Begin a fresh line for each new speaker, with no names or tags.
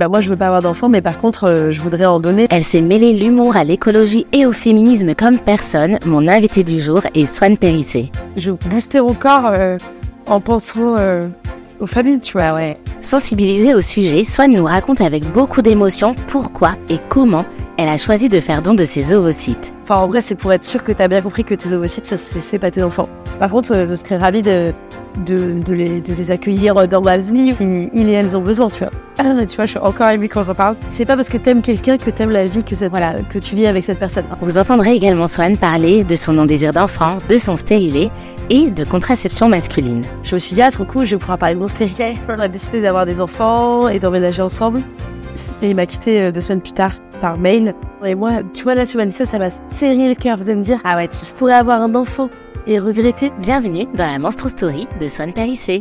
Bah moi je veux pas avoir d'enfants, mais par contre euh, je voudrais en donner.
Elle s'est mêlée l'humour à l'écologie et au féminisme comme personne. Mon invité du jour est Swan Périssé.
Je booster mon corps euh, en pensant euh, aux familles, tu vois, ouais.
Sensibilisée au sujet, Swan nous raconte avec beaucoup d'émotion pourquoi et comment elle a choisi de faire don de ses ovocytes.
Enfin en vrai c'est pour être sûr que t'as bien compris que tes ovocytes ça c'est pas tes enfants. Par contre je serais ravie de, de, de, les, de les accueillir dans ma vie si ils et elles ont besoin, tu vois. Ah, tu vois, je suis encore émue quand j'en parle. C'est pas parce que t'aimes quelqu'un que t'aimes la vie que, cette, voilà, que tu vis avec cette personne.
Vous entendrez également Swan parler de son non-désir d'enfant, de son stérilet et de contraception masculine.
Je me suis dit, ah, trop cool, je vais pouvoir parler de mon stérilet. On a décidé d'avoir des enfants et d'emménager ensemble. Et il m'a quitté euh, deux semaines plus tard par mail. Et moi, tu vois, là, tu m'as dit ça, ça m'a serré le cœur de me dire, ah ouais, je pourrais avoir un enfant et regretter.
Bienvenue dans la Monstro Story de Swan Périssé.